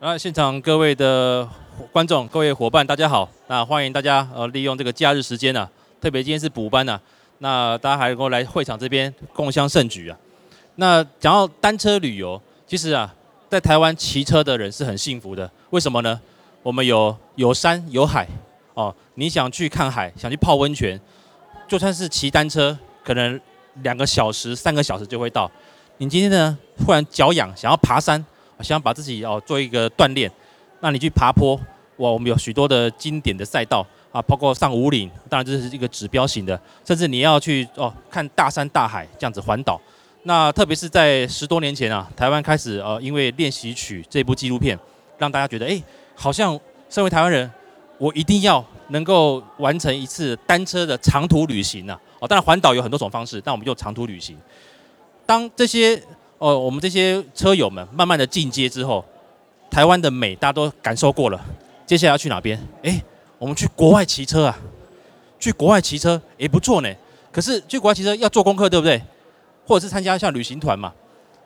啊，现场各位的观众、各位伙伴，大家好。那欢迎大家呃利用这个假日时间呢、啊，特别今天是补班呢、啊，那大家还能够来会场这边共襄盛举啊。那讲到单车旅游，其实啊，在台湾骑车的人是很幸福的。为什么呢？我们有有山有海哦。你想去看海，想去泡温泉，就算是骑单车，可能两个小时、三个小时就会到。你今天呢，突然脚痒，想要爬山。想把自己哦做一个锻炼，那你去爬坡哇，我们有许多的经典的赛道啊，包括上五岭，当然这是一个指标型的，甚至你要去哦看大山大海这样子环岛。那特别是在十多年前啊，台湾开始呃因为练习曲这部纪录片，让大家觉得哎，好像身为台湾人，我一定要能够完成一次单车的长途旅行呐。哦，当然环岛有很多种方式，但我们就长途旅行。当这些哦，我们这些车友们慢慢的进阶之后，台湾的美大家都感受过了。接下来要去哪边？哎，我们去国外骑车啊！去国外骑车也不错呢。可是去国外骑车要做功课，对不对？或者是参加像旅行团嘛。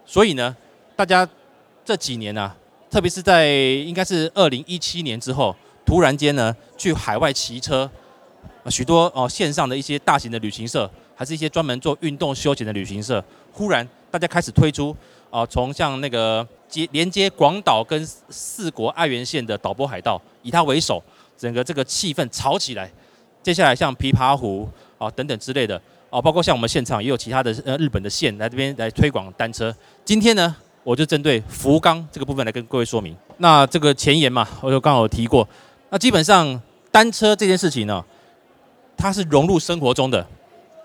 所以呢，大家这几年呢、啊，特别是在应该是二零一七年之后，突然间呢，去海外骑车，许多哦线上的一些大型的旅行社，还是一些专门做运动休闲的旅行社，忽然。大家开始推出啊，从像那个接连接广岛跟四国爱媛县的岛波海道，以它为首，整个这个气氛炒起来。接下来像琵琶湖啊等等之类的啊，包括像我们现场也有其他的呃日本的县来这边来推广单车。今天呢，我就针对福冈这个部分来跟各位说明。那这个前言嘛，我就刚好提过。那基本上单车这件事情呢，它是融入生活中的，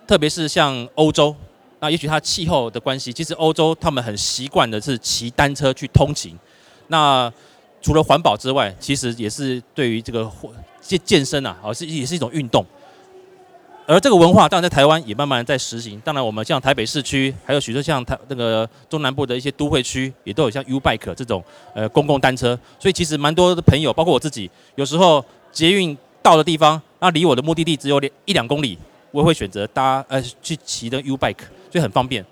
特别是像欧洲。那也许它气候的关系，其实欧洲他们很习惯的是骑单车去通勤。那除了环保之外，其实也是对于这个健健身啊，哦是也是一种运动。而这个文化当然在台湾也慢慢在实行。当然我们像台北市区，还有许多像台那个中南部的一些都会区，也都有像 U Bike 这种呃公共单车。所以其实蛮多的朋友，包括我自己，有时候捷运到的地方，那离我的目的地只有两一两公里，我也会选择搭呃去骑的 U Bike。所以很方便。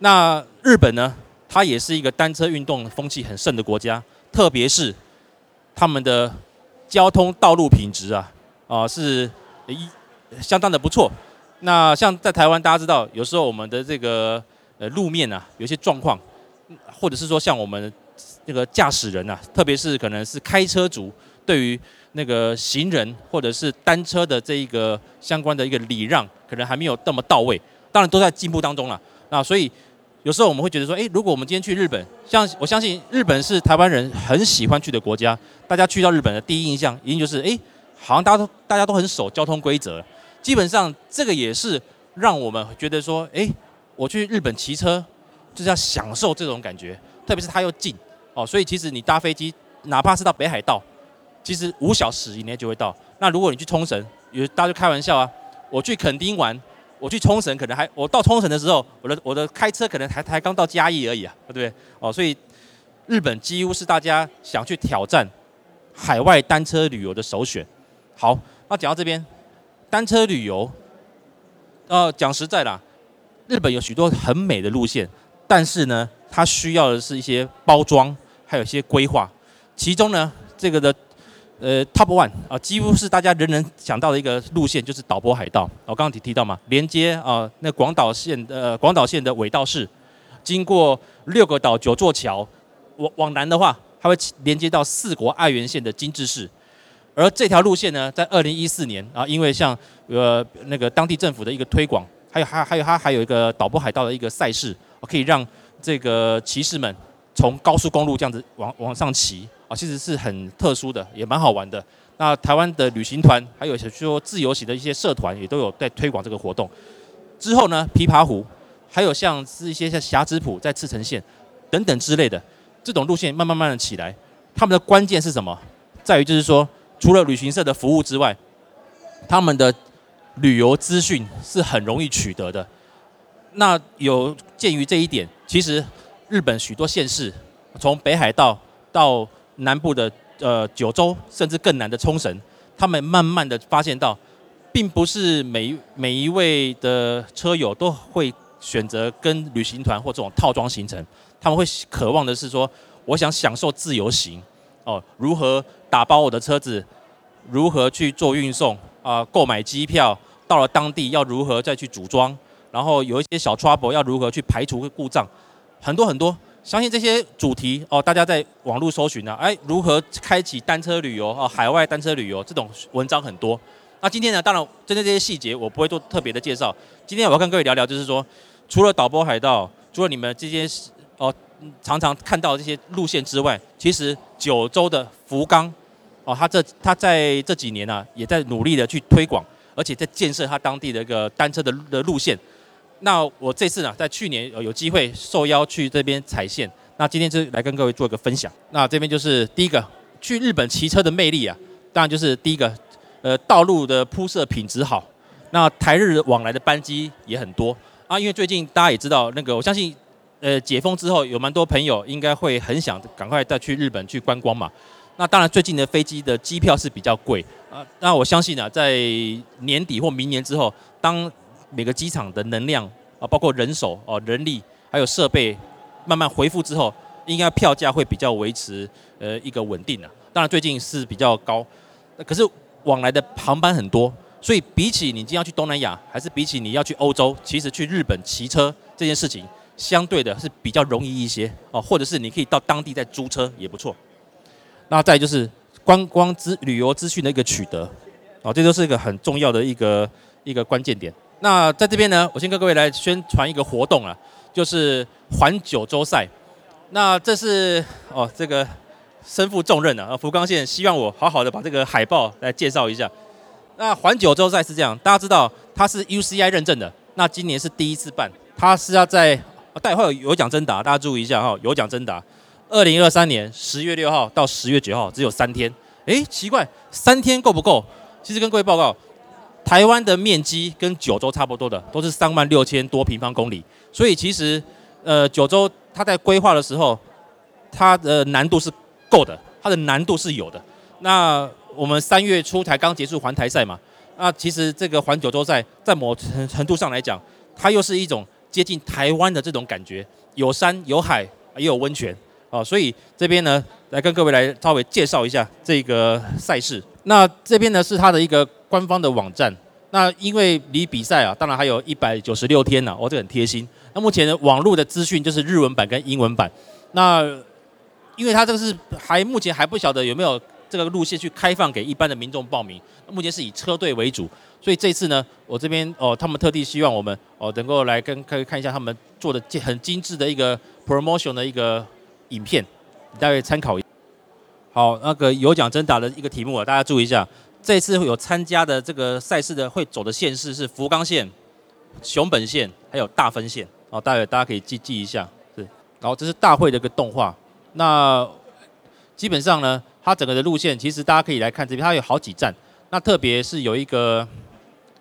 那日本呢？它也是一个单车运动风气很盛的国家，特别是他们的交通道路品质啊，啊是一相当的不错。那像在台湾，大家知道，有时候我们的这个呃路面啊，有些状况，或者是说像我们那个驾驶人啊，特别是可能是开车族，对于那个行人或者是单车的这一个相关的一个礼让，可能还没有那么到位。当然都在进步当中了，那所以有时候我们会觉得说，诶，如果我们今天去日本，像我相信日本是台湾人很喜欢去的国家，大家去到日本的第一印象一定就是，诶，好像大家都大家都很守交通规则，基本上这个也是让我们觉得说，诶，我去日本骑车就是要享受这种感觉，特别是它又近哦，所以其实你搭飞机，哪怕是到北海道，其实五小时以内就会到。那如果你去冲绳，有大家就开玩笑啊，我去垦丁玩。我去冲绳，可能还我到冲绳的时候，我的我的开车可能还才刚到嘉义而已啊，对不对？哦，所以日本几乎是大家想去挑战海外单车旅游的首选。好，那讲到这边，单车旅游，呃，讲实在啦，日本有许多很美的路线，但是呢，它需要的是一些包装，还有一些规划。其中呢，这个的。呃，Top One 啊，几乎是大家人人想到的一个路线，就是导播海道。我刚刚提提到嘛，连接啊那广岛县的广岛县的尾道市，经过六个岛九座桥，往往南的话，它会连接到四国爱媛县的金治市。而这条路线呢，在二零一四年啊，因为像呃那个当地政府的一个推广，还有还还有它还有一个导播海道的一个赛事，可以让这个骑士们从高速公路这样子往往上骑。啊，其实是很特殊的，也蛮好玩的。那台湾的旅行团，还有些说自由行的一些社团，也都有在推广这个活动。之后呢，琵琶湖，还有像是一些像霞之浦在赤城县等等之类的这种路线，慢慢慢的起来。他们的关键是什么？在于就是说，除了旅行社的服务之外，他们的旅游资讯是很容易取得的。那有鉴于这一点，其实日本许多县市，从北海道到南部的呃九州，甚至更南的冲绳，他们慢慢的发现到，并不是每每一位的车友都会选择跟旅行团或这种套装行程，他们会渴望的是说，我想享受自由行，哦，如何打包我的车子，如何去做运送啊，购买机票，到了当地要如何再去组装，然后有一些小 trouble 要如何去排除故障，很多很多。相信这些主题哦，大家在网络搜寻呢，哎，如何开启单车旅游哦，海外单车旅游这种文章很多。那今天呢，当然针对这些细节，我不会做特别的介绍。今天我要跟各位聊聊，就是说，除了导播海盗，除了你们这些哦常常看到这些路线之外，其实九州的福冈哦，他这他在这几年呢、啊，也在努力的去推广，而且在建设他当地的一个单车的的路线。那我这次呢，在去年有机会受邀去这边踩线，那今天就来跟各位做一个分享。那这边就是第一个去日本骑车的魅力啊，当然就是第一个，呃，道路的铺设品质好，那台日往来的班机也很多啊。因为最近大家也知道，那个我相信，呃，解封之后有蛮多朋友应该会很想赶快再去日本去观光嘛。那当然最近的飞机的机票是比较贵啊。那我相信呢，在年底或明年之后，当每个机场的能量啊，包括人手哦、人力还有设备慢慢恢复之后，应该票价会比较维持呃一个稳定的。当然最近是比较高，可是往来的航班很多，所以比起你今天要去东南亚，还是比起你要去欧洲，其实去日本骑车这件事情相对的是比较容易一些哦，或者是你可以到当地再租车也不错。那再就是观光资旅游资讯的一个取得哦，这都是一个很重要的一个一个关键点。那在这边呢，我先跟各位来宣传一个活动啊，就是环九州赛。那这是哦，这个身负重任啊，福冈县希望我好好的把这个海报来介绍一下。那环九州赛是这样，大家知道它是 UCI 认证的，那今年是第一次办，它是要在待会有有奖征答，大家注意一下哈，有奖征答。二零二三年十月六号到十月九号，只有三天。哎，奇怪，三天够不够？其实跟各位报告。台湾的面积跟九州差不多的，都是三万六千多平方公里，所以其实，呃，九州它在规划的时候，它的难度是够的，它的难度是有的。那我们三月初才刚结束环台赛嘛，那其实这个环九州赛在某程程度上来讲，它又是一种接近台湾的这种感觉，有山有海也有温泉啊，所以这边呢，来跟各位来稍微介绍一下这个赛事。那这边呢是它的一个。官方的网站，那因为离比赛啊，当然还有一百九十六天呢，哦，这很贴心。那目前的网络的资讯就是日文版跟英文版。那因为它这个是还目前还不晓得有没有这个路线去开放给一般的民众报名。目前是以车队为主，所以这次呢，我这边哦，他们特地希望我们哦能够来跟可以看一下他们做的很精致的一个 promotion 的一个影片，大家参考一下。好，那个有奖征答的一个题目啊，大家注意一下。这次会有参加的这个赛事的会走的县市是福冈县、熊本县，还有大分县。哦，待会大家可以记记一下。是，然后这是大会的一个动画。那基本上呢，它整个的路线其实大家可以来看这边，它有好几站。那特别是有一个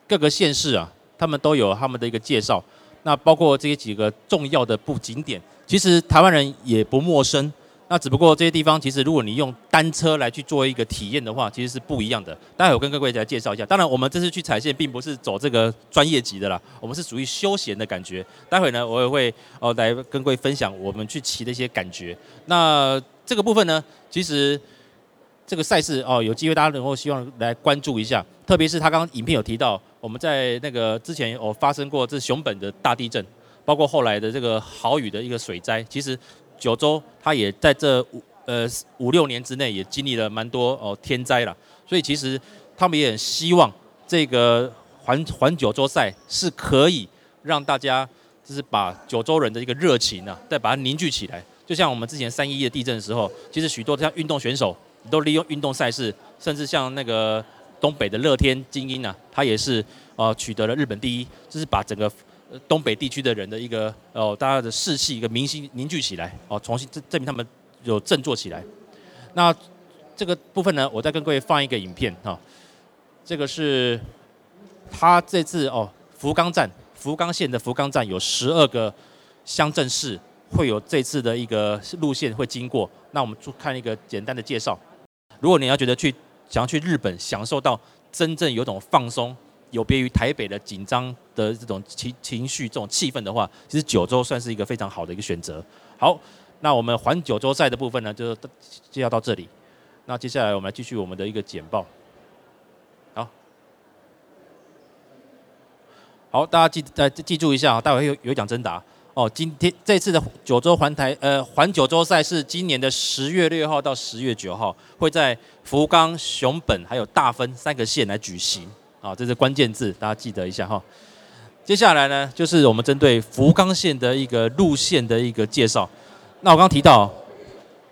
各个县市啊，他们都有他们的一个介绍。那包括这些几个重要的布景点，其实台湾人也不陌生。那只不过这些地方，其实如果你用单车来去做一个体验的话，其实是不一样的。待会我跟各位来介绍一下。当然，我们这次去踩线并不是走这个专业级的啦，我们是属于休闲的感觉。待会呢，我也会哦来跟各位分享我们去骑的一些感觉。那这个部分呢，其实这个赛事哦，有机会大家能够希望来关注一下。特别是他刚刚影片有提到，我们在那个之前哦发生过这熊本的大地震，包括后来的这个豪雨的一个水灾，其实。九州，它也在这五呃五六年之内也经历了蛮多哦天灾了，所以其实他们也很希望这个环环九州赛是可以让大家就是把九州人的一个热情啊，再把它凝聚起来。就像我们之前三一一的地震的时候，其实许多像运动选手都利用运动赛事，甚至像那个东北的乐天精英啊，他也是呃取得了日本第一，就是把整个。东北地区的人的一个哦，大家的士气一个民心凝聚起来哦，重新证证明他们有振作起来。那这个部分呢，我再跟各位放一个影片哈。这个是他这次哦，福冈站，福冈县的福冈站有十二个乡镇市会有这次的一个路线会经过。那我们就看一个简单的介绍。如果你要觉得去想要去日本享受到真正有种放松。有别于台北的紧张的这种情情绪、这种气氛的话，其实九州算是一个非常好的一个选择。好，那我们环九州赛的部分呢，就就要到这里。那接下来我们来继续我们的一个简报。好，好，大家记呃记住一下啊，待会有有奖征答哦。今天这次的九州环台呃环九州赛是今年的十月六号到十月九号，会在福冈、熊本还有大分三个县来举行啊，这是关键字，大家记得一下哈。接下来呢，就是我们针对福冈县的一个路线的一个介绍。那我刚提到，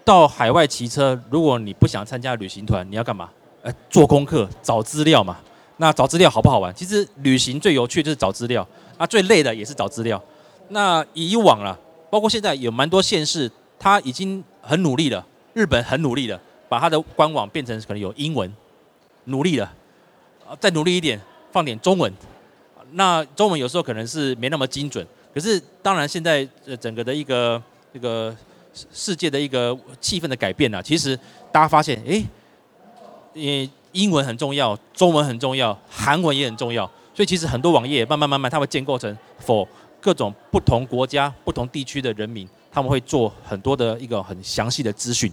到海外骑车，如果你不想参加旅行团，你要干嘛？呃，做功课，找资料嘛。那找资料好不好玩？其实旅行最有趣就是找资料，啊，最累的也是找资料。那以往啊，包括现在有蛮多县市，他已经很努力了。日本很努力了，把他的官网变成可能有英文，努力了，再努力一点，放点中文。那中文有时候可能是没那么精准，可是当然现在呃整个的一个这个世界的一个气氛的改变啊，其实大家发现，哎，也英文很重要，中文很重要，韩文也很重要，所以其实很多网页慢慢慢慢它会建构成 for 各种不同国家、不同地区的人民，他们会做很多的一个很详细的资讯。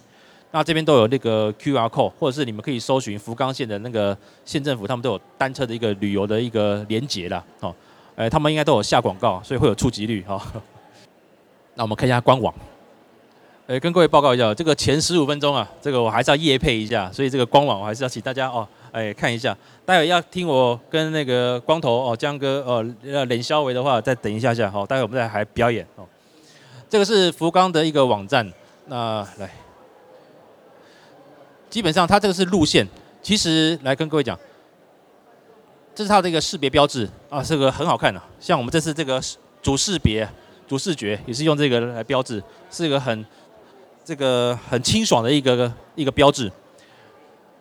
那这边都有那个 QR code，或者是你们可以搜寻福冈县的那个县政府，他们都有单车的一个旅游的一个连结啦。哦，呃，他们应该都有下广告，所以会有触及率哈。那我们看一下官网，呃，跟各位报告一下，这个前十五分钟啊，这个我还是要夜配一下，所以这个官网我还是要请大家哦，哎，看一下。待会要听我跟那个光头哦，江哥哦，呃，冷肖维的话，再等一下下，好，待会我们再还表演哦。这个是福冈的一个网站，那来。基本上它这个是路线，其实来跟各位讲，这是它的一个识别标志啊，这个很好看的。像我们这次这个主识别、主视觉也是用这个来标志，是一个很这个很清爽的一个一个标志。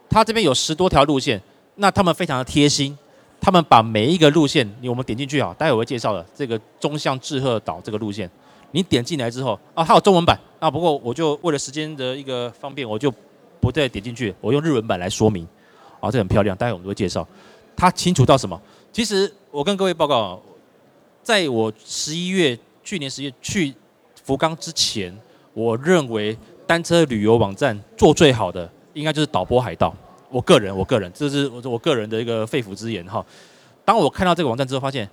它这边有十多条路线，那他们非常的贴心，他们把每一个路线，你我们点进去啊，待会我会介绍的这个中向志贺岛这个路线，你点进来之后啊，它有中文版啊，不过我就为了时间的一个方便，我就。不再点进去，我用日文版来说明。啊，这很漂亮，待会我们都会介绍。它清楚到什么？其实我跟各位报告，在我十一月去年十一月去福冈之前，我认为单车旅游网站做最好的，应该就是导播海盗。我个人，我个人，这是我我个人的一个肺腑之言哈。当我看到这个网站之后，发现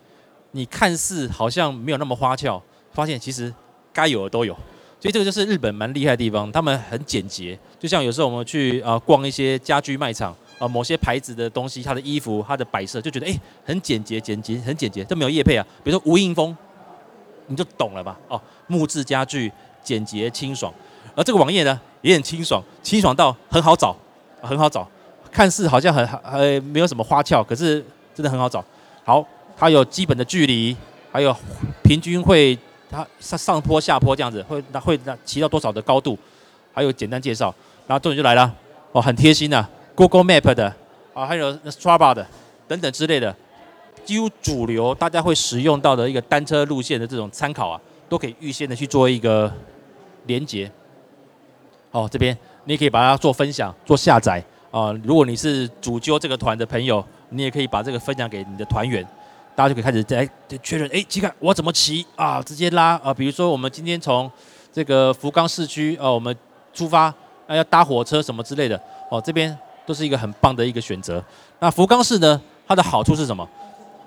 你看似好像没有那么花俏，发现其实该有的都有。所以这个就是日本蛮厉害的地方，他们很简洁。就像有时候我们去啊逛一些家居卖场啊，某些牌子的东西，它的衣服、它的摆设，就觉得哎很简洁、简洁、很简洁，都没有叶配啊。比如说无印风，你就懂了吧？哦，木质家具，简洁清爽。而这个网页呢也很清爽，清爽到很好找，很好找。看似好像很呃没有什么花俏，可是真的很好找。好，它有基本的距离，还有平均会。它上上坡下坡这样子，会那会那骑到多少的高度，还有简单介绍，然后重点就来了，哦，很贴心的，Google Map 的，啊，还有 Strava 的等等之类的，几乎主流大家会使用到的一个单车路线的这种参考啊，都可以预先的去做一个连接。哦，这边你也可以把它做分享、做下载啊。如果你是主揪这个团的朋友，你也可以把这个分享给你的团员。大家就可以开始在确认，哎，去看我怎么骑啊？直接拉啊！比如说我们今天从这个福冈市区啊，我们出发，那要搭火车什么之类的哦，这边都是一个很棒的一个选择。那福冈市呢，它的好处是什么？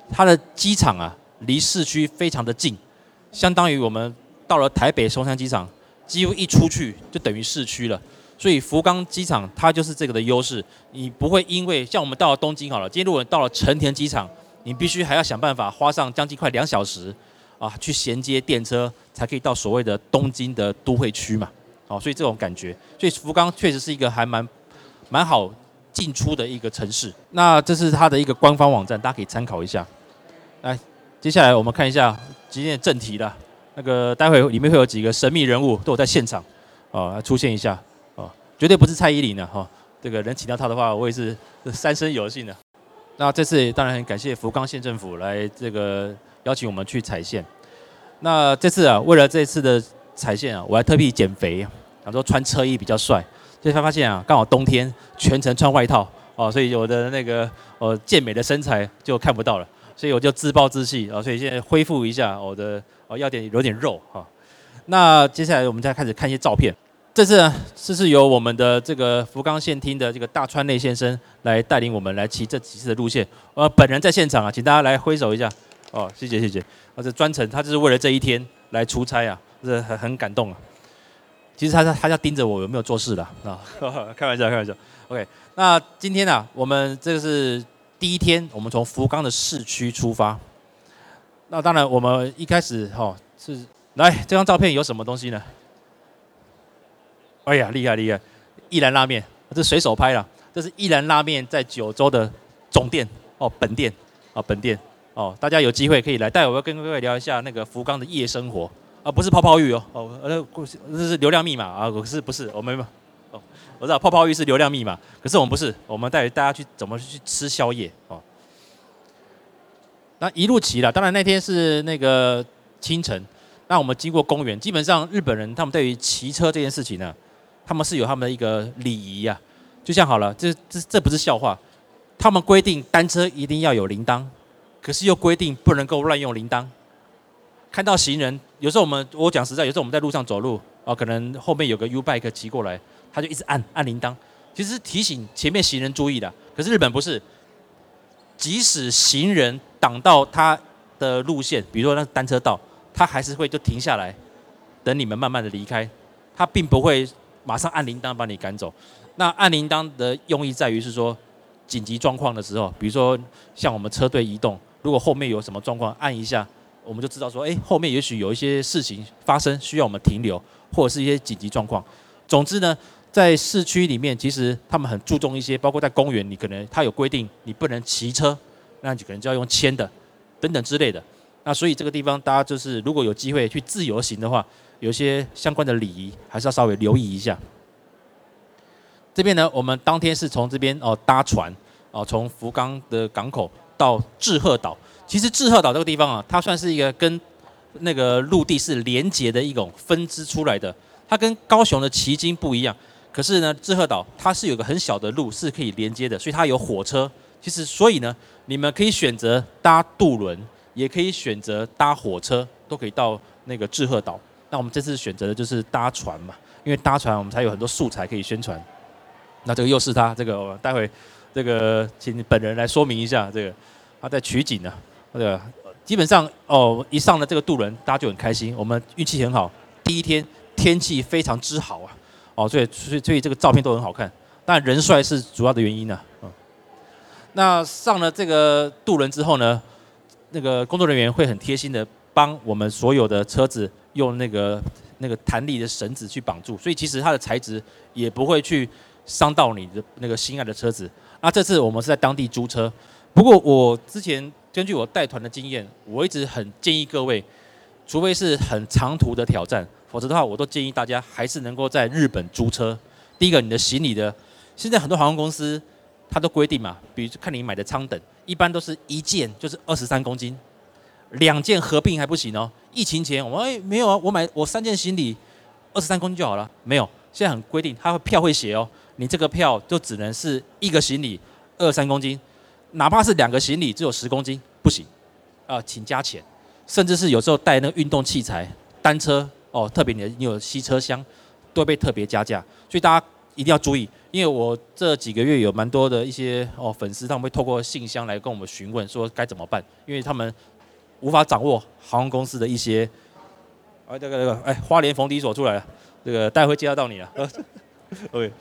它的机场啊，离市区非常的近，相当于我们到了台北松山机场，几乎一出去就等于市区了。所以福冈机场它就是这个的优势，你不会因为像我们到了东京好了，今天如果到了成田机场。你必须还要想办法花上将近快两小时啊，去衔接电车，才可以到所谓的东京的都会区嘛。哦，所以这种感觉，所以福冈确实是一个还蛮蛮好进出的一个城市。那这是它的一个官方网站，大家可以参考一下。来，接下来我们看一下今天的正题了。那个待会里面会有几个神秘人物都有在现场哦，出现一下哦，绝对不是蔡依林的哈。这个人请到他的话，我也是三生有幸的。那这次当然很感谢福冈县政府来这个邀请我们去踩线。那这次啊，为了这次的踩线啊，我还特地减肥，想说穿车衣比较帅。所以才发现啊，刚好冬天全程穿外套哦，所以我的那个呃健美的身材就看不到了。所以我就自暴自弃啊，所以现在恢复一下我的哦，要点有点肉哈。那接下来我们再开始看一些照片。这次呢，这是由我们的这个福冈县厅的这个大川内先生来带领我们来骑这几次的路线。呃，本人在现场啊，请大家来挥手一下。哦，谢谢谢谢。他是专程，他就是为了这一天来出差啊，是很很感动啊。其实他他他要盯着我有没有做事的啊，开玩笑开玩笑。OK，那今天呢、啊，我们这个是第一天，我们从福冈的市区出发。那当然，我们一开始哈、哦、是来这张照片有什么东西呢？哎呀，厉害厉害！一兰拉面，这随手拍了。这是一兰拉面在九州的总店哦，本店啊，本店哦。大家有机会可以来。待会我要跟各位聊一下那个福冈的夜生活啊，不是泡泡浴哦哦，呃，这是流量密码啊，可是不是我们哦，我知道泡泡浴是流量密码，可是我们不是，我们带大家去怎么去吃宵夜哦。那一路骑了，当然那天是那个清晨，那我们经过公园，基本上日本人他们对于骑车这件事情呢。他们是有他们的一个礼仪呀，就像好了，这这这不是笑话。他们规定单车一定要有铃铛，可是又规定不能够乱用铃铛。看到行人，有时候我们我讲实在，有时候我们在路上走路啊，可能后面有个 U bike 骑过来，他就一直按按铃铛，其实是提醒前面行人注意的。可是日本不是，即使行人挡到他的路线，比如说那单车道，他还是会就停下来，等你们慢慢的离开，他并不会。马上按铃铛把你赶走。那按铃铛的用意在于是说，紧急状况的时候，比如说像我们车队移动，如果后面有什么状况，按一下，我们就知道说，哎，后面也许有一些事情发生，需要我们停留，或者是一些紧急状况。总之呢，在市区里面，其实他们很注重一些，包括在公园，你可能他有规定，你不能骑车，那你可能就要用牵的，等等之类的。那所以这个地方，大家就是如果有机会去自由行的话，有些相关的礼仪还是要稍微留意一下。这边呢，我们当天是从这边哦搭船哦，从福冈的港口到志贺岛。其实志贺岛这个地方啊，它算是一个跟那个陆地是连接的一种分支出来的。它跟高雄的旗津不一样，可是呢，志贺岛它是有个很小的路是可以连接的，所以它有火车。其实所以呢，你们可以选择搭渡轮，也可以选择搭火车，都可以到那个志贺岛。那我们这次选择的就是搭船嘛，因为搭船我们才有很多素材可以宣传。那这个又是他，这个待会这个请本人来说明一下，这个他在取景呢，这个基本上哦，一上了这个渡轮，大家就很开心。我们运气很好，第一天天气非常之好啊，哦，所以所以所以这个照片都很好看。但人帅是主要的原因呢。嗯，那上了这个渡轮之后呢，那个工作人员会很贴心的帮我们所有的车子。用那个那个弹力的绳子去绑住，所以其实它的材质也不会去伤到你的那个心爱的车子。那这次我们是在当地租车，不过我之前根据我带团的经验，我一直很建议各位，除非是很长途的挑战，否则的话，我都建议大家还是能够在日本租车。第一个，你的行李的，现在很多航空公司它都规定嘛，比如看你买的舱等，一般都是一件就是二十三公斤。两件合并还不行哦。疫情前我们哎没有啊，我买我三件行李二十三公斤就好了。没有，现在很规定，它会票会写哦。你这个票就只能是一个行李二十三公斤，哪怕是两个行李只有十公斤不行啊，请加钱。甚至是有时候带那个运动器材，单车哦，特别你的你有吸车箱，都会被特别加价。所以大家一定要注意，因为我这几个月有蛮多的一些哦粉丝，他们会透过信箱来跟我们询问说该怎么办，因为他们。无法掌握航空公司的一些，哎，这个这个，哎，花莲冯迪所出来了，这个待会介绍到你了。OK，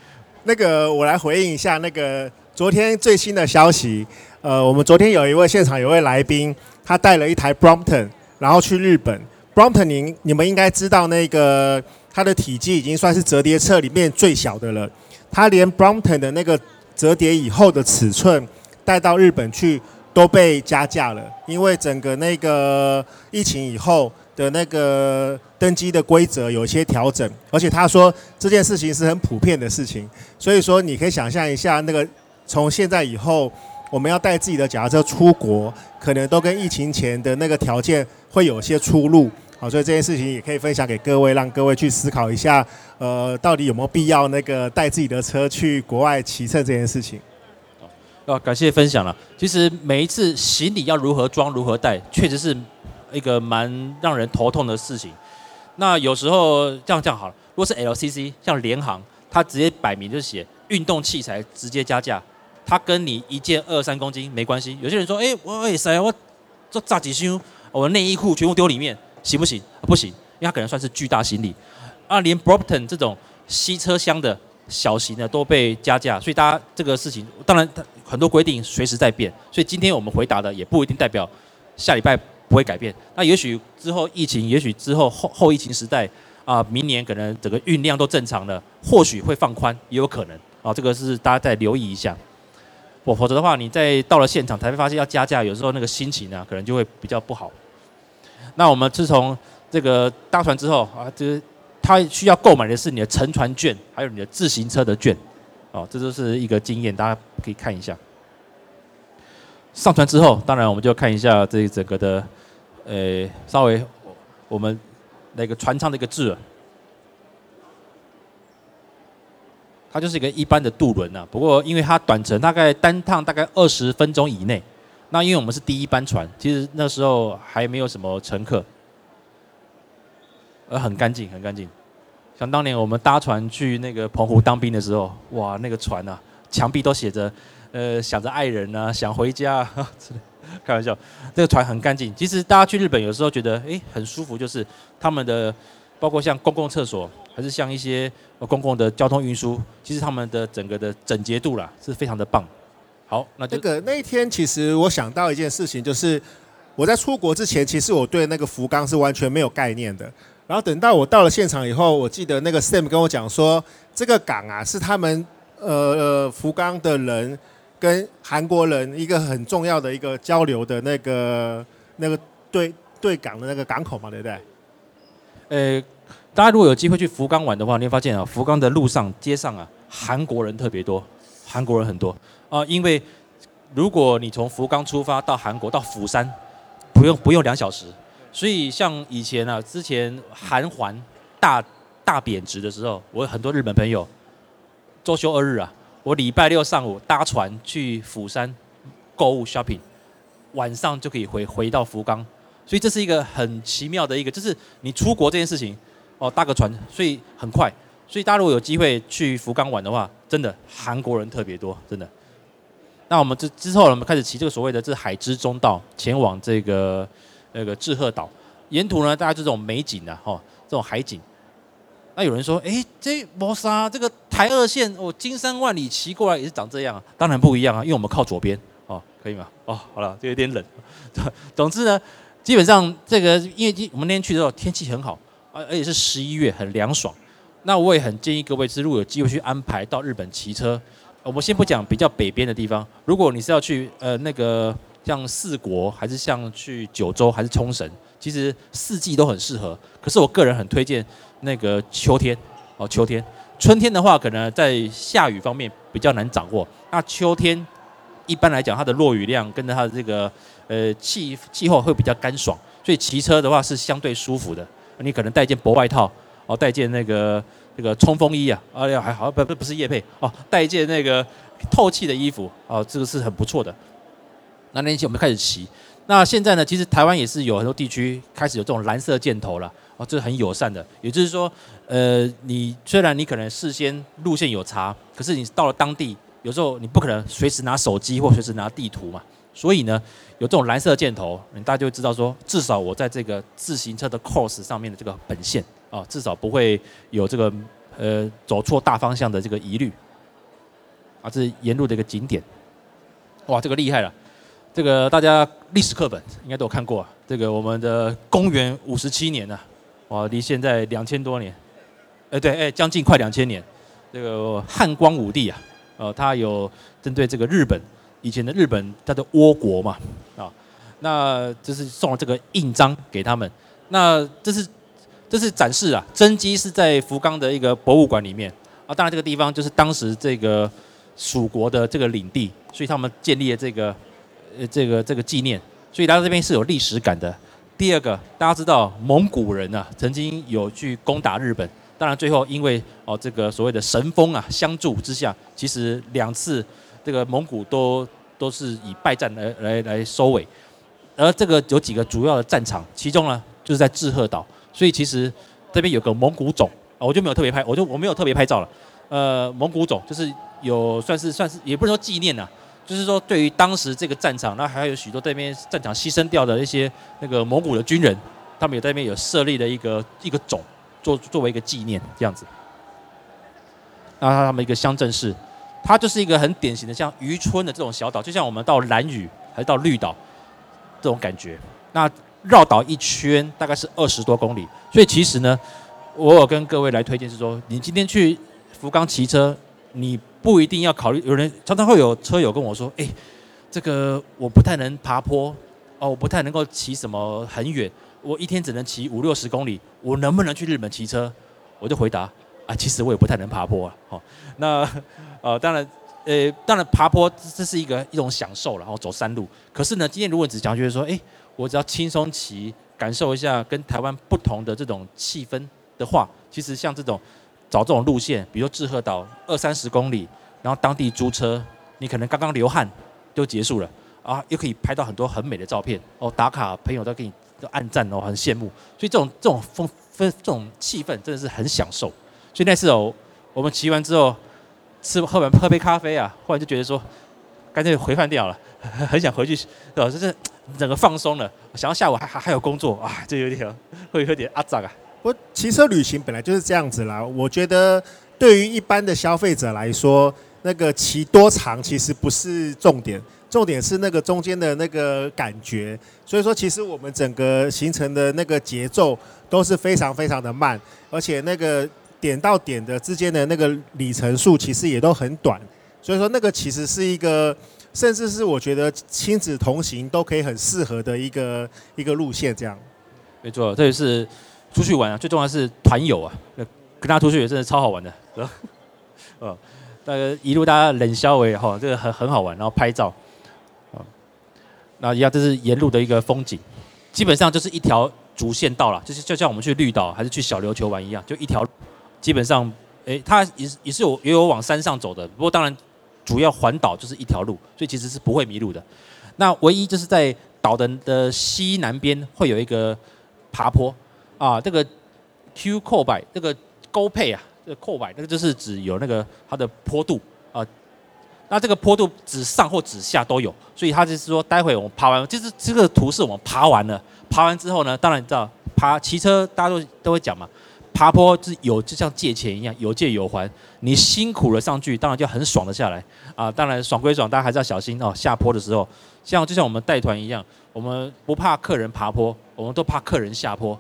那个我来回应一下那个昨天最新的消息。呃，我们昨天有一位现场有位来宾，他带了一台 Brompton，然后去日本。Brompton，您你们应该知道那个它的体积已经算是折叠车里面最小的了。他连 Brompton 的那个折叠以后的尺寸带到日本去。都被加价了，因为整个那个疫情以后的那个登机的规则有一些调整，而且他说这件事情是很普遍的事情，所以说你可以想象一下，那个从现在以后我们要带自己的脚踏车出国，可能都跟疫情前的那个条件会有些出入。好，所以这件事情也可以分享给各位，让各位去思考一下，呃，到底有没有必要那个带自己的车去国外骑车这件事情。啊，感谢分享了。其实每一次行李要如何装、如何带，确实是一个蛮让人头痛的事情。那有时候这样这样好了，如果是 LCC 像联航，它直接摆明就写运动器材直接加价，它跟你一件二三公斤没关系。有些人说，哎，我哎塞，我这炸几箱，我内衣裤全部丢里面，行不行？不行，因为它可能算是巨大行李。啊，连 Brompton 这种吸车厢的小型的都被加价，所以大家这个事情，当然很多规定随时在变，所以今天我们回答的也不一定代表下礼拜不会改变。那也许之后疫情，也许之后后后疫情时代啊，明年可能整个运量都正常了，或许会放宽，也有可能啊，这个是大家再留意一下。否否则的话，你在到了现场才会发现要加价，有时候那个心情呢，可能就会比较不好。那我们自从这个搭船之后啊，这个。他需要购买的是你的乘船券，还有你的自行车的券，哦，这就是一个经验，大家可以看一下。上船之后，当然我们就看一下这整个的，呃，稍微我们那个船舱的一个字，它就是一个一般的渡轮呐。不过因为它短程，大概单趟大概二十分钟以内，那因为我们是第一班船，其实那时候还没有什么乘客。呃，很干净，很干净。想当年我们搭船去那个澎湖当兵的时候，哇，那个船啊，墙壁都写着，呃，想着爱人啊，想回家啊，开玩笑，这个船很干净。其实大家去日本有时候觉得，哎，很舒服，就是他们的，包括像公共厕所，还是像一些公共的交通运输，其实他们的整个的整洁度啦，是非常的棒。好，那这个那一天，其实我想到一件事情，就是我在出国之前，其实我对那个福冈是完全没有概念的。然后等到我到了现场以后，我记得那个 Sam 跟我讲说，这个港啊是他们呃呃福冈的人跟韩国人一个很重要的一个交流的那个那个对对港的那个港口嘛，对不对？呃，大家如果有机会去福冈玩的话，你会发现啊，福冈的路上街上啊，韩国人特别多，韩国人很多啊、因为如果你从福冈出发到韩国到釜山，不用不用两小时。所以像以前啊，之前韩环大大贬值的时候，我有很多日本朋友周休二日啊，我礼拜六上午搭船去釜山购物 shopping，晚上就可以回回到福冈。所以这是一个很奇妙的一个，就是你出国这件事情哦，搭个船，所以很快。所以大家如果有机会去福冈玩的话，真的韩国人特别多，真的。那我们之之后呢，我们开始骑这个所谓的这海之中道，前往这个。那个志贺岛，沿途呢，大家这种美景啊，哈，这种海景。那有人说，哎，这磨砂这个台二线，哦，金山万里骑过来也是长这样啊？当然不一样啊，因为我们靠左边，哦，可以吗？哦，好了，这有点冷。总之呢，基本上这个，因为我们那天去的时候天气很好，而而且是十一月，很凉爽。那我也很建议各位，是如果有机会去安排到日本骑车，我们先不讲比较北边的地方，如果你是要去呃那个。像四国，还是像去九州，还是冲绳，其实四季都很适合。可是我个人很推荐那个秋天哦，秋天。春天的话，可能在下雨方面比较难掌握。那秋天一般来讲，它的落雨量跟着它的这个呃气气候会比较干爽，所以骑车的话是相对舒服的。你可能带件薄外套哦，带件那个那个冲锋衣啊，哎呀还好不不不是夜配哦，带一件那个 透气的衣服哦，这个是很不错的。那那天我们开始骑，那现在呢，其实台湾也是有很多地区开始有这种蓝色箭头了，哦，这是很友善的。也就是说，呃，你虽然你可能事先路线有查，可是你到了当地，有时候你不可能随时拿手机或随时拿地图嘛。所以呢，有这种蓝色箭头，大家就知道说，至少我在这个自行车的 course 上面的这个本线啊，至少不会有这个呃走错大方向的这个疑虑。啊，这是沿路的一个景点。哇，这个厉害了。这个大家历史课本应该都有看过啊。这个我们的公元五十七年呐，哇，离现在两千多年，哎对，哎将近快两千年。这个汉光武帝啊，呃，他有针对这个日本以前的日本，他的倭国嘛，啊，那这是送了这个印章给他们。那这是这是展示啊，真迹是在福冈的一个博物馆里面啊。当然这个地方就是当时这个蜀国的这个领地，所以他们建立了这个。呃，这个这个纪念，所以来到这边是有历史感的。第二个，大家知道蒙古人啊，曾经有去攻打日本，当然最后因为哦这个所谓的神风啊相助之下，其实两次这个蒙古都都是以败战来来来收尾。而这个有几个主要的战场，其中呢就是在志贺岛，所以其实这边有个蒙古种，我就没有特别拍，我就我没有特别拍照了。呃，蒙古种就是有算是算是也不能说纪念呐，就是说对于当时这个战场，那还有许多这边战场牺牲掉的一些那个蒙古的军人，他们有在那边有设立的一个一个种，作作为一个纪念这样子。那他们一个乡镇市，它就是一个很典型的像渔村的这种小岛，就像我们到兰屿还是到绿岛这种感觉。那绕岛一圈大概是二十多公里，所以其实呢，我有跟各位来推荐是说，你今天去福冈骑车，你不一定要考虑。有人常常会有车友跟我说：“哎，这个我不太能爬坡哦，我不太能够骑什么很远，我一天只能骑五六十公里，我能不能去日本骑车？”我就回答：“啊，其实我也不太能爬坡啊。”哦，那呃，当然，呃，当然爬坡这是一个一种享受，然后走山路。可是呢，今天如果只讲就是说，哎。我只要轻松骑，感受一下跟台湾不同的这种气氛的话，其实像这种找这种路线，比如说志贺岛二三十公里，然后当地租车，你可能刚刚流汗就结束了啊，又可以拍到很多很美的照片哦，打卡朋友都给你都按赞哦，很羡慕。所以这种这种风氛这种气氛真的是很享受。所以那次哦，我们骑完之后吃喝完喝杯咖啡啊，后来就觉得说干脆回饭店好了，很想回去，对吧？就是。整个放松了，想到下午还还还有工作啊，就有点会有点阿杂啊。我骑车旅行本来就是这样子啦。我觉得对于一般的消费者来说，那个骑多长其实不是重点，重点是那个中间的那个感觉。所以说，其实我们整个行程的那个节奏都是非常非常的慢，而且那个点到点的之间的那个里程数其实也都很短。所以说，那个其实是一个。甚至是我觉得亲子同行都可以很适合的一个一个路线，这样。没错，这也是出去玩啊，最重要是团友啊，跟他出去也真的超好玩的，是 吧？呃，大家一路大家冷笑为哈，这个很很好玩，然后拍照，啊，那一样这是沿路的一个风景，基本上就是一条主线道了，就是就像我们去绿岛还是去小琉球玩一样，就一条，基本上，哎，它也也是有也有往山上走的，不过当然。主要环岛就是一条路，所以其实是不会迷路的。那唯一就是在岛的的西南边会有一个爬坡啊，这个 Q 扣百这个勾配啊，这个扣百那个就是指有那个它的坡度啊。那这个坡度指上或指下都有，所以他就是说，待会我们爬完，就是这个图是我们爬完了，爬完之后呢，当然你知道爬骑车大家都都会讲嘛。爬坡是有就像借钱一样，有借有还。你辛苦了上去，当然就很爽的下来啊。当然爽归爽，大家还是要小心哦。下坡的时候，像就像我们带团一样，我们不怕客人爬坡，我们都怕客人下坡。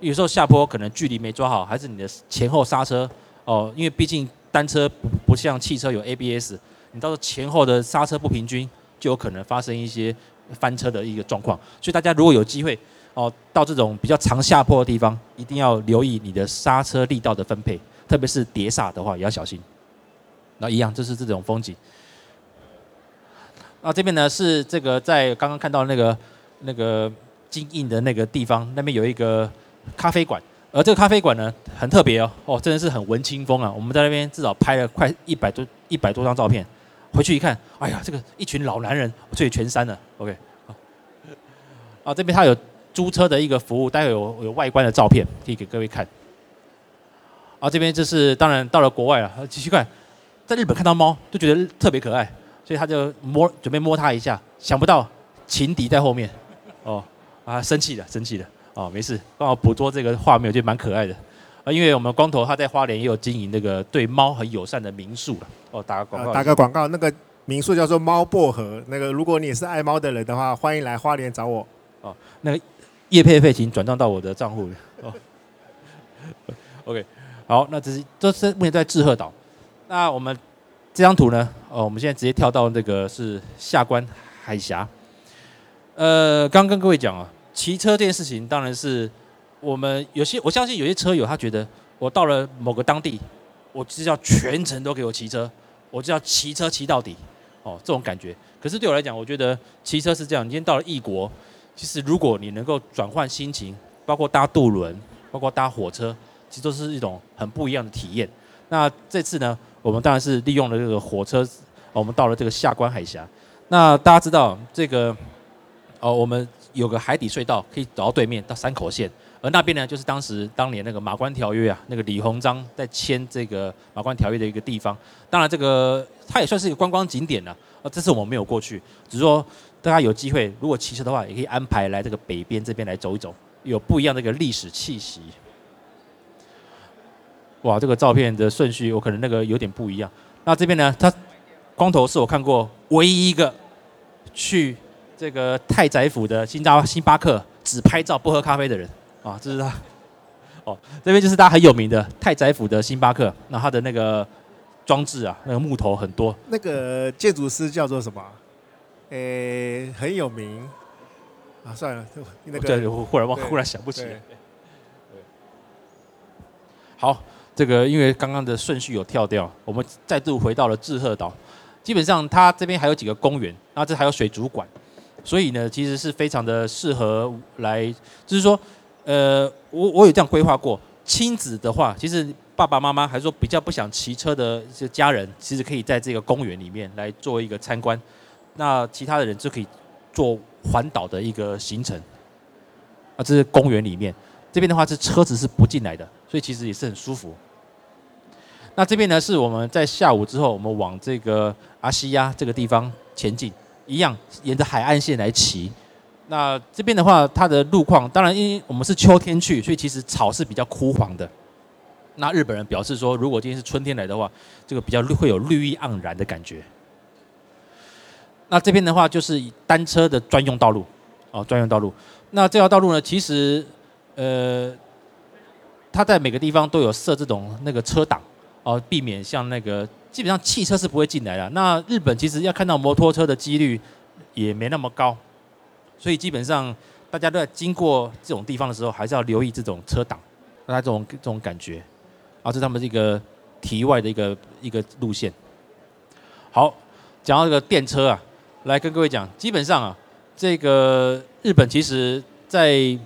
有时候下坡可能距离没抓好，还是你的前后刹车哦。因为毕竟单车不不像汽车有 ABS，你到时候前后的刹车不平均，就有可能发生一些翻车的一个状况。所以大家如果有机会，哦，到这种比较长下坡的地方，一定要留意你的刹车力道的分配，特别是碟刹的话，也要小心。那一样，这是这种风景。那这边呢是这个在刚刚看到那个那个金印的那个地方，那边有一个咖啡馆，而这个咖啡馆呢很特别哦，哦，真的是很文青风啊。我们在那边至少拍了快一百多一百多张照片，回去一看，哎呀，这个一群老男人我这里全删了。OK，好，啊，这边他有。租车的一个服务，待会有有外观的照片可以给各位看。啊，这边就是当然到了国外了，很奇怪，在日本看到猫就觉得特别可爱，所以他就摸准备摸它一下，想不到情敌在后面，哦啊生气了生气了，哦没事，帮我捕捉这个画面，我觉得蛮可爱的。啊，因为我们光头他在花莲也有经营那个对猫很友善的民宿了。哦，打个广告，打个广告，那个民宿叫做猫薄荷，那个如果你也是爱猫的人的话，欢迎来花莲找我。哦，那个。叶佩佩请转账到我的账户哦。OK，好，那这是这是目前在志贺岛。那我们这张图呢？哦，我们现在直接跳到那个是下关海峡。呃，刚跟各位讲啊，骑车这件事情，当然是我们有些我相信有些车友他觉得，我到了某个当地，我就是要全程都给我骑车，我就要骑车骑到底哦，这种感觉。可是对我来讲，我觉得骑车是这样，你今天到了异国。其实，如果你能够转换心情，包括搭渡轮，包括搭火车，其实都是一种很不一样的体验。那这次呢，我们当然是利用了这个火车，我们到了这个下关海峡。那大家知道这个，哦，我们有个海底隧道可以走到对面到山口县，而那边呢，就是当时当年那个马关条约啊，那个李鸿章在签这个马关条约的一个地方。当然，这个它也算是一个观光景点了。啊，这次我们没有过去，只是说大家有机会，如果骑车的话，也可以安排来这个北边这边来走一走，有不一样的一个历史气息。哇，这个照片的顺序我可能那个有点不一样。那这边呢，他光头是我看过唯一一个去这个太宰府的星巴星巴克只拍照不喝咖啡的人。啊，这是他。哦，这边就是大家很有名的太宰府的星巴克。那它的那个装置啊，那个木头很多。那个建筑师叫做什么？诶，很有名。啊，算了，那个。对，忽然忘，忽然想不起来。好，这个因为刚刚的顺序有跳掉，我们再度回到了志贺岛。基本上，它这边还有几个公园，那这还有水族馆，所以呢，其实是非常的适合来，就是说。呃，我我有这样规划过，亲子的话，其实爸爸妈妈还是说比较不想骑车的这家人，其实可以在这个公园里面来做一个参观。那其他的人就可以做环岛的一个行程。啊，这是公园里面，这边的话是车子是不进来的，所以其实也是很舒服。那这边呢，是我们在下午之后，我们往这个阿西亚这个地方前进，一样沿着海岸线来骑。那这边的话，它的路况当然，因为我们是秋天去，所以其实草是比较枯黄的。那日本人表示说，如果今天是春天来的话，这个比较会有绿意盎然的感觉。那这边的话就是单车的专用道路，哦，专用道路。那这条道路呢，其实呃，它在每个地方都有设这种那个车挡，哦，避免像那个基本上汽车是不会进来的。那日本其实要看到摩托车的几率也没那么高。所以基本上，大家都在经过这种地方的时候，还是要留意这种车挡，大家这种这种感觉。啊，这是他们这个题外的一个一个路线。好，讲到这个电车啊，来跟各位讲，基本上啊，这个日本其实在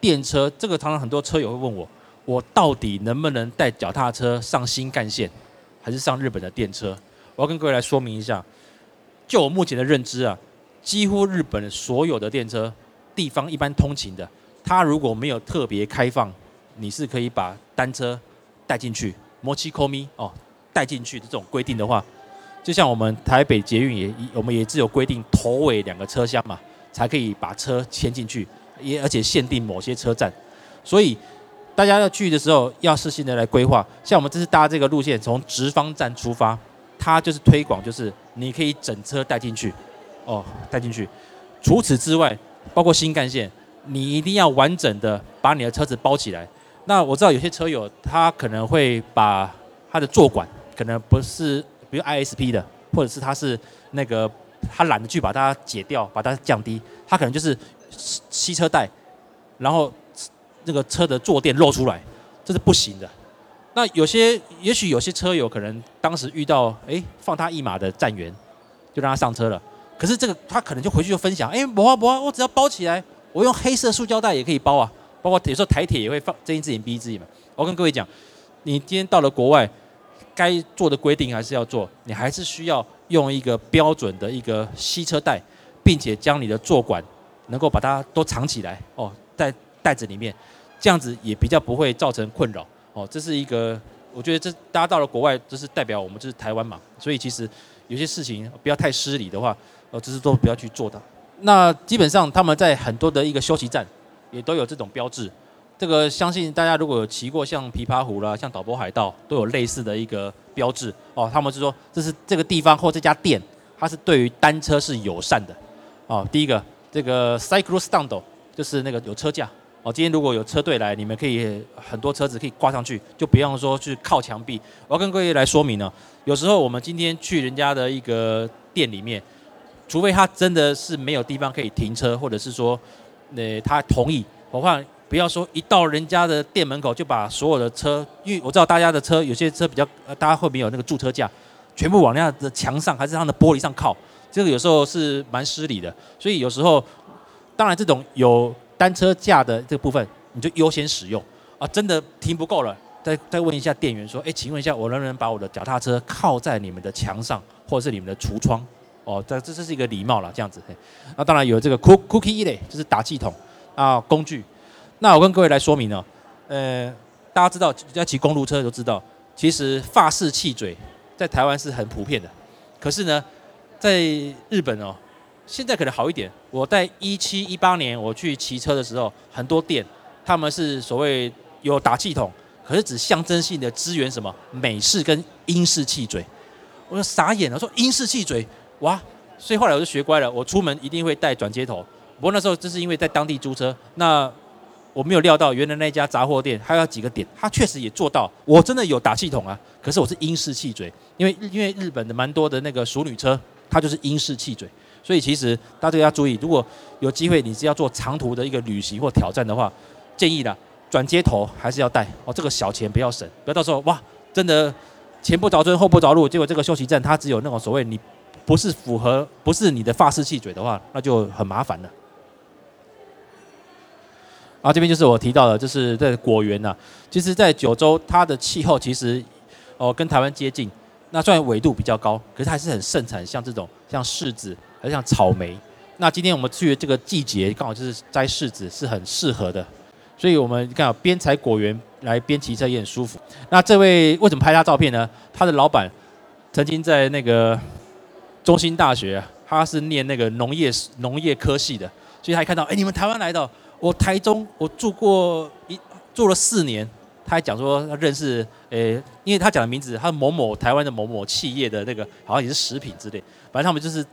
电车，这个常常很多车友会问我，我到底能不能带脚踏车上新干线，还是上日本的电车？我要跟各位来说明一下，就我目前的认知啊。几乎日本所有的电车，地方一般通勤的，它如果没有特别开放，你是可以把单车带进去，摩奇科咪哦，带进去的这种规定的话，就像我们台北捷运也，我们也只有规定头尾两个车厢嘛，才可以把车牵进去，也而且限定某些车站，所以大家要去的时候要细心的来规划。像我们这次搭这个路线，从直方站出发，它就是推广，就是你可以整车带进去。哦，带进去。除此之外，包括新干线，你一定要完整的把你的车子包起来。那我知道有些车友他可能会把他的座管可能不是，比如 ISP 的，或者是他是那个他懒得去把它解掉，把它降低，他可能就是吸车带，然后那个车的坐垫露出来，这是不行的。那有些也许有些车友可能当时遇到哎放他一马的站员，就让他上车了。可是这个他可能就回去就分享，哎，不啊不啊，我只要包起来，我用黑色塑胶袋也可以包啊。包括有时候台铁也会放睁一只眼闭一只眼嘛。我跟各位讲，你今天到了国外，该做的规定还是要做，你还是需要用一个标准的一个吸车带，并且将你的座管能够把它都藏起来哦，在袋子里面，这样子也比较不会造成困扰哦。这是一个，我觉得这大家到了国外，这是代表我们就是台湾嘛，所以其实有些事情不要太失礼的话。哦，这是都不要去做的。那基本上他们在很多的一个休息站，也都有这种标志。这个相信大家如果有骑过像琵琶湖啦、像导播海道，都有类似的一个标志。哦，他们是说这是这个地方或这家店，它是对于单车是友善的。哦，第一个这个 cycle stand 就是那个有车架。哦，今天如果有车队来，你们可以很多车子可以挂上去，就不用说去靠墙壁。我要跟各位来说明呢，有时候我们今天去人家的一个店里面。除非他真的是没有地方可以停车，或者是说，呃，他同意，我话不要说一到人家的店门口就把所有的车，因为我知道大家的车有些车比较，大家会没有那个驻车架，全部往人家的墙上还是他的玻璃上靠，这个有时候是蛮失礼的。所以有时候，当然这种有单车架的这个部分，你就优先使用啊。真的停不够了，再再问一下店员说，哎，请问一下，我能不能把我的脚踏车靠在你们的墙上，或者是你们的橱窗？哦，这这这是一个礼貌了，这样子。那当然有这个 cookie 类，就是打气筒啊工具。那我跟各位来说明哦，呃，大家知道要骑公路车都知道，其实法式气嘴在台湾是很普遍的，可是呢，在日本哦，现在可能好一点。我在一七一八年我去骑车的时候，很多店他们是所谓有打气筒，可是只象征性的支援什么美式跟英式气嘴。我就傻眼了，说英式气嘴，哇！所以后来我就学乖了，我出门一定会带转接头。不过那时候就是因为在当地租车，那我没有料到原来那家杂货店还有几个点，他确实也做到。我真的有打气筒啊，可是我是英式气嘴，因为因为日本的蛮多的那个熟女车，它就是英式气嘴。所以其实大家要注意，如果有机会你是要做长途的一个旅行或挑战的话，建议的转接头还是要带哦，这个小钱不要省，不要到时候哇，真的前不着村后不着路，结果这个休息站它只有那种所谓你。不是符合，不是你的法式气嘴的话，那就很麻烦了。啊，这边就是我提到的，就是在果园呐。其实，在九州，它的气候其实哦跟台湾接近。那虽然纬度比较高，可是还是很盛产像这种像柿子，还像草莓。那今天我们去的这个季节，刚好就是摘柿子，是很适合的。所以我们刚好边采果园来边骑车也很舒服。那这位为什么拍他照片呢？他的老板曾经在那个。中兴大学，他是念那个农业农业科系的，所以他还看到，哎，你们台湾来的，我台中我住过一住了四年，他还讲说他认识，诶，因为他讲的名字，他某某台湾的某某企业的那个，好像也是食品之类，反正他们就是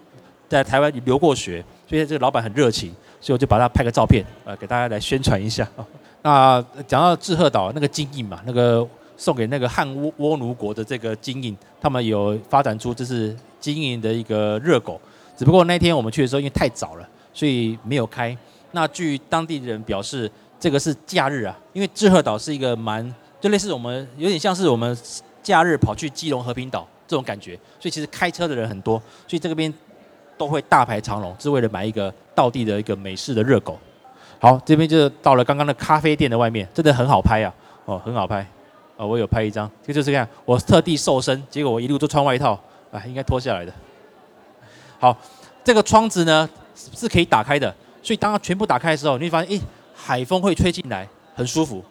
在台湾留过学，所以这个老板很热情，所以我就把他拍个照片，呃，给大家来宣传一下。那讲到志贺岛那个金印嘛，那个送给那个汉倭倭奴国的这个金印，他们有发展出就是。经营的一个热狗，只不过那天我们去的时候因为太早了，所以没有开。那据当地人表示，这个是假日啊，因为志贺岛是一个蛮就类似我们有点像是我们假日跑去基隆和平岛这种感觉，所以其实开车的人很多，所以这个边都会大排长龙，是为了买一个道地的一个美式的热狗。好，这边就到了刚刚的咖啡店的外面，真的很好拍啊，哦，很好拍，哦，我有拍一张，这就是看我特地瘦身，结果我一路都穿外套。啊，应该脱下来的。好，这个窗子呢是可以打开的，所以当它全部打开的时候，你会发现，诶，海风会吹进来，很舒服。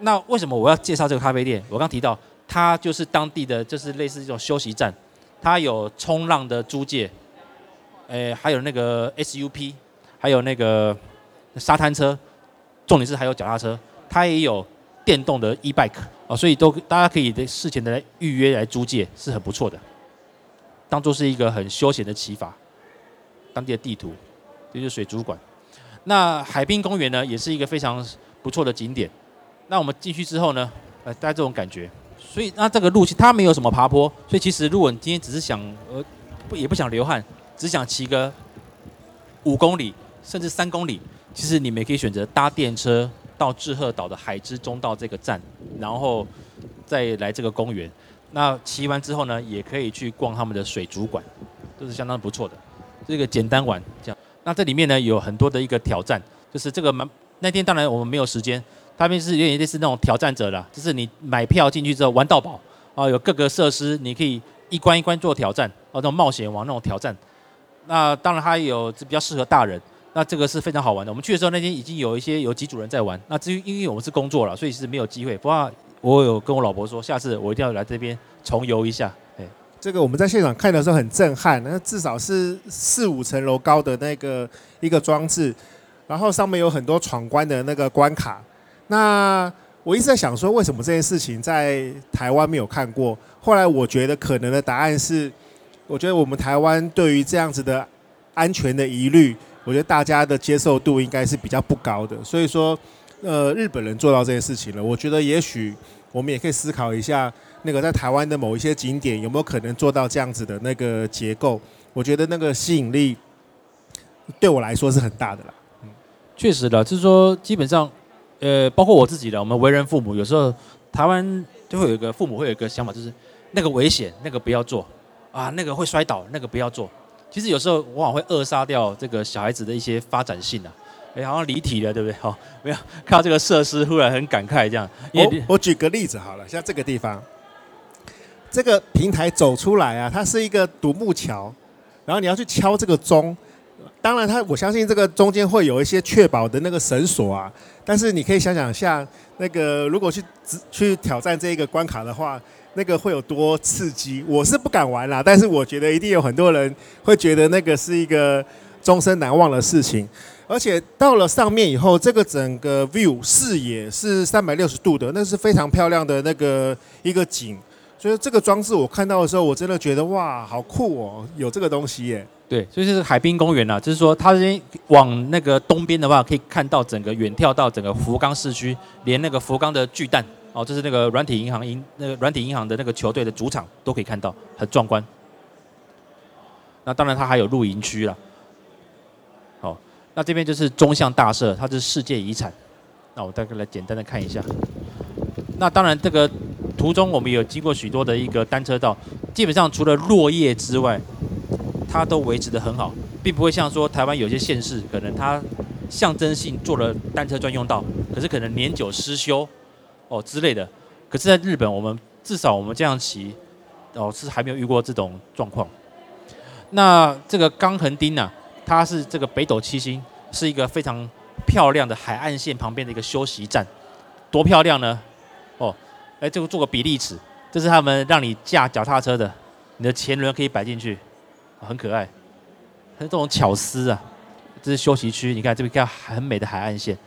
那为什么我要介绍这个咖啡店？我刚提到，它就是当地的，就是类似这种休息站，它有冲浪的租借，诶，还有那个 SUP，还有那个沙滩车，重点是还有脚踏车，它也有电动的 e-bike 啊，所以都大家可以在事前的来预约来租借，是很不错的。当做是一个很休闲的骑法，当地的地图，这就是水族馆。那海滨公园呢，也是一个非常不错的景点。那我们进去之后呢，呃，大家这种感觉。所以那这个路线它没有什么爬坡，所以其实如果你今天只是想呃不也不想流汗，只想骑个五公里甚至三公里，其实你们也可以选择搭电车到志贺岛的海之中道这个站，然后再来这个公园。那骑完之后呢，也可以去逛他们的水族馆，都是相当不错的。这个简单玩这样。那这里面呢，有很多的一个挑战，就是这个蛮那天当然我们没有时间，他们是有点类似那种挑战者啦，就是你买票进去之后玩到饱啊，有各个设施你可以一关一关做挑战，啊，那种冒险王那种挑战。那当然它有比较适合大人，那这个是非常好玩的。我们去的时候那天已经有一些有几组人在玩，那至于因为我们是工作了，所以是没有机会。不过。我有跟我老婆说，下次我一定要来这边重游一下。哎，这个我们在现场看的时候很震撼，那至少是四五层楼高的那个一个装置，然后上面有很多闯关的那个关卡。那我一直在想说，为什么这件事情在台湾没有看过？后来我觉得可能的答案是，我觉得我们台湾对于这样子的安全的疑虑，我觉得大家的接受度应该是比较不高的。所以说。呃，日本人做到这些事情了，我觉得也许我们也可以思考一下，那个在台湾的某一些景点有没有可能做到这样子的那个结构？我觉得那个吸引力对我来说是很大的啦。嗯，确实的，就是说基本上，呃，包括我自己的，我们为人父母，有时候台湾就会有一个父母会有一个想法，就是那个危险，那个不要做啊，那个会摔倒，那个不要做。其实有时候往往会扼杀掉这个小孩子的一些发展性啊。哎，好像离题了，对不对？好，没有看到这个设施，忽然很感慨这样。我我举个例子好了，像这个地方，这个平台走出来啊，它是一个独木桥，然后你要去敲这个钟，当然，它我相信这个中间会有一些确保的那个绳索啊。但是你可以想想，像那个如果去去挑战这一个关卡的话，那个会有多刺激？我是不敢玩啦，但是我觉得一定有很多人会觉得那个是一个终身难忘的事情。而且到了上面以后，这个整个 view 视野是三百六十度的，那是非常漂亮的那个一个景。所以这个装置我看到的时候，我真的觉得哇，好酷哦，有这个东西耶。对，所以就是海滨公园呐，就是说它这边往那个东边的话，可以看到整个远眺到整个福冈市区，连那个福冈的巨蛋哦，这是那个软体银行银那个软体银行的那个球队的主场都可以看到，很壮观。那当然它还有露营区啦。好，那这边就是中相大社，它是世界遗产。那我大概来简单的看一下。那当然这个途中我们有经过许多的一个单车道，基本上除了落叶之外。它都维持得很好，并不会像说台湾有些县市，可能它象征性做了单车专用道，可是可能年久失修哦之类的。可是，在日本，我们至少我们这样骑，哦是还没有遇过这种状况。那这个冈横町呢，它是这个北斗七星，是一个非常漂亮的海岸线旁边的一个休息站，多漂亮呢？哦，哎这个做个比例尺，这是他们让你驾脚踏车的，你的前轮可以摆进去。很可爱，很这种巧思啊！这是休息区，你看这边看很美的海岸线，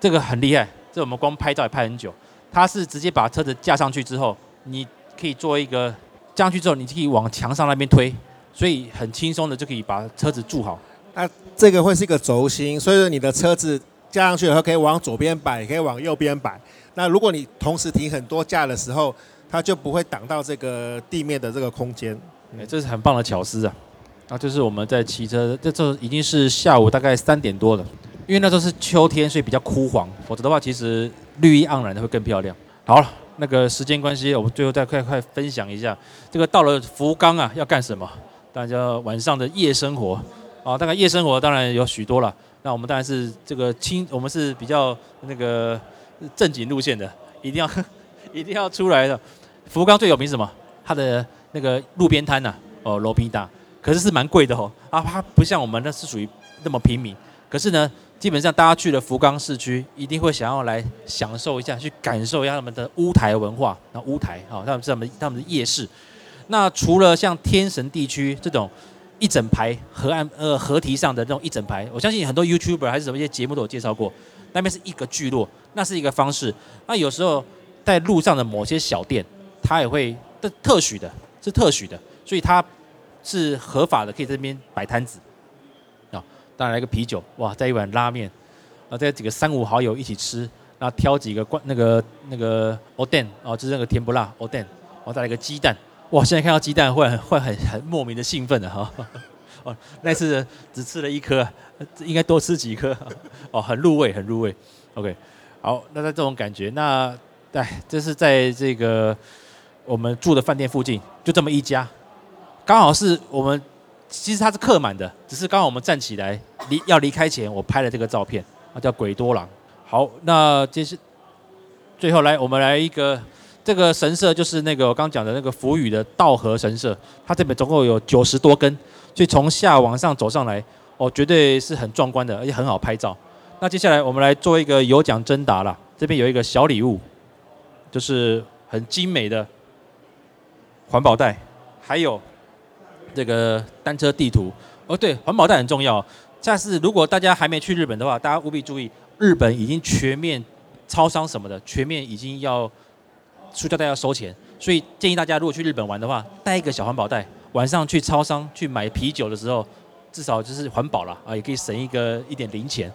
这个很厉害。这我们光拍照也拍很久。它是直接把车子架上去之后，你可以做一个架上去之后，你可以往墙上那边推，所以很轻松的就可以把车子住好。那这个会是一个轴心，所以说你的车子架上去以后可以往左边摆，也可以往右边摆。那如果你同时停很多架的时候，它就不会挡到这个地面的这个空间。哎，这是很棒的巧思啊！啊，就是我们在骑车，这这已经是下午大概三点多了，因为那时候是秋天，所以比较枯黄，否则的话，其实绿意盎然的会更漂亮。好了，那个时间关系，我们最后再快快分享一下，这个到了福冈啊，要干什么？大家晚上的夜生活啊，大概夜生活当然有许多了。那我们当然是这个轻，我们是比较那个正经路线的，一定要 一定要出来的。福冈最有名什么？它的那个路边摊呐，哦，罗宾达，可是是蛮贵的哦。啊，它不像我们那是属于那么平民。可是呢，基本上大家去了福冈市区，一定会想要来享受一下，去感受一下他们的屋台文化。那屋台啊，他们是他们他们的夜市。那除了像天神地区这种一整排河岸呃河堤上的这种一整排，我相信很多 YouTuber 还是什么一些节目都有介绍过。那边是一个聚落，那是一个方式。那有时候在路上的某些小店，它也会。这特许的，是特许的，所以它是合法的，可以在这边摆摊子。当然来个啤酒，哇，再一碗拉面，啊，再几个三五好友一起吃，然后挑几个关那个那个おでん哦，就是那个甜不辣おでん，然后再来个鸡蛋，哇，现在看到鸡蛋会很会很很莫名的兴奋的哈。哦，那次只吃了一颗，应该多吃几颗，哦，很入味，很入味。OK，好，那在这种感觉，那哎，这是在这个。我们住的饭店附近就这么一家，刚好是我们，其实它是客满的，只是刚好我们站起来 离要离开前，我拍了这个照片，啊叫鬼多郎。好，那这是最后来我们来一个这个神社，就是那个我刚讲的那个福宇的道和神社，它这边总共有九十多根，所以从下往上走上来，哦绝对是很壮观的，而且很好拍照。那接下来我们来做一个有奖征答了，这边有一个小礼物，就是很精美的。环保袋，还有这个单车地图哦。对，环保袋很重要。下次如果大家还没去日本的话，大家务必注意，日本已经全面超商什么的，全面已经要塑胶袋要收钱。所以建议大家如果去日本玩的话，带一个小环保袋，晚上去超商去买啤酒的时候，至少就是环保了啊，也可以省一个一点零钱。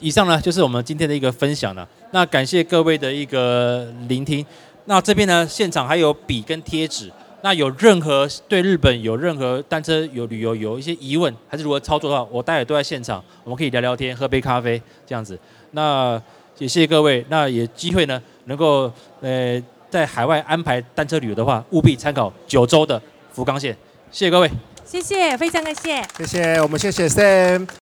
以上呢就是我们今天的一个分享了。那感谢各位的一个聆听。那这边呢，现场还有笔跟贴纸。那有任何对日本有任何单车有旅游有一些疑问，还是如何操作的话，我待会都在现场，我们可以聊聊天，喝杯咖啡这样子。那也谢谢各位，那也机会呢，能够呃在海外安排单车旅游的话，务必参考九州的福冈县。谢谢各位，谢谢，非常感谢，谢谢，我们谢谢 Sam。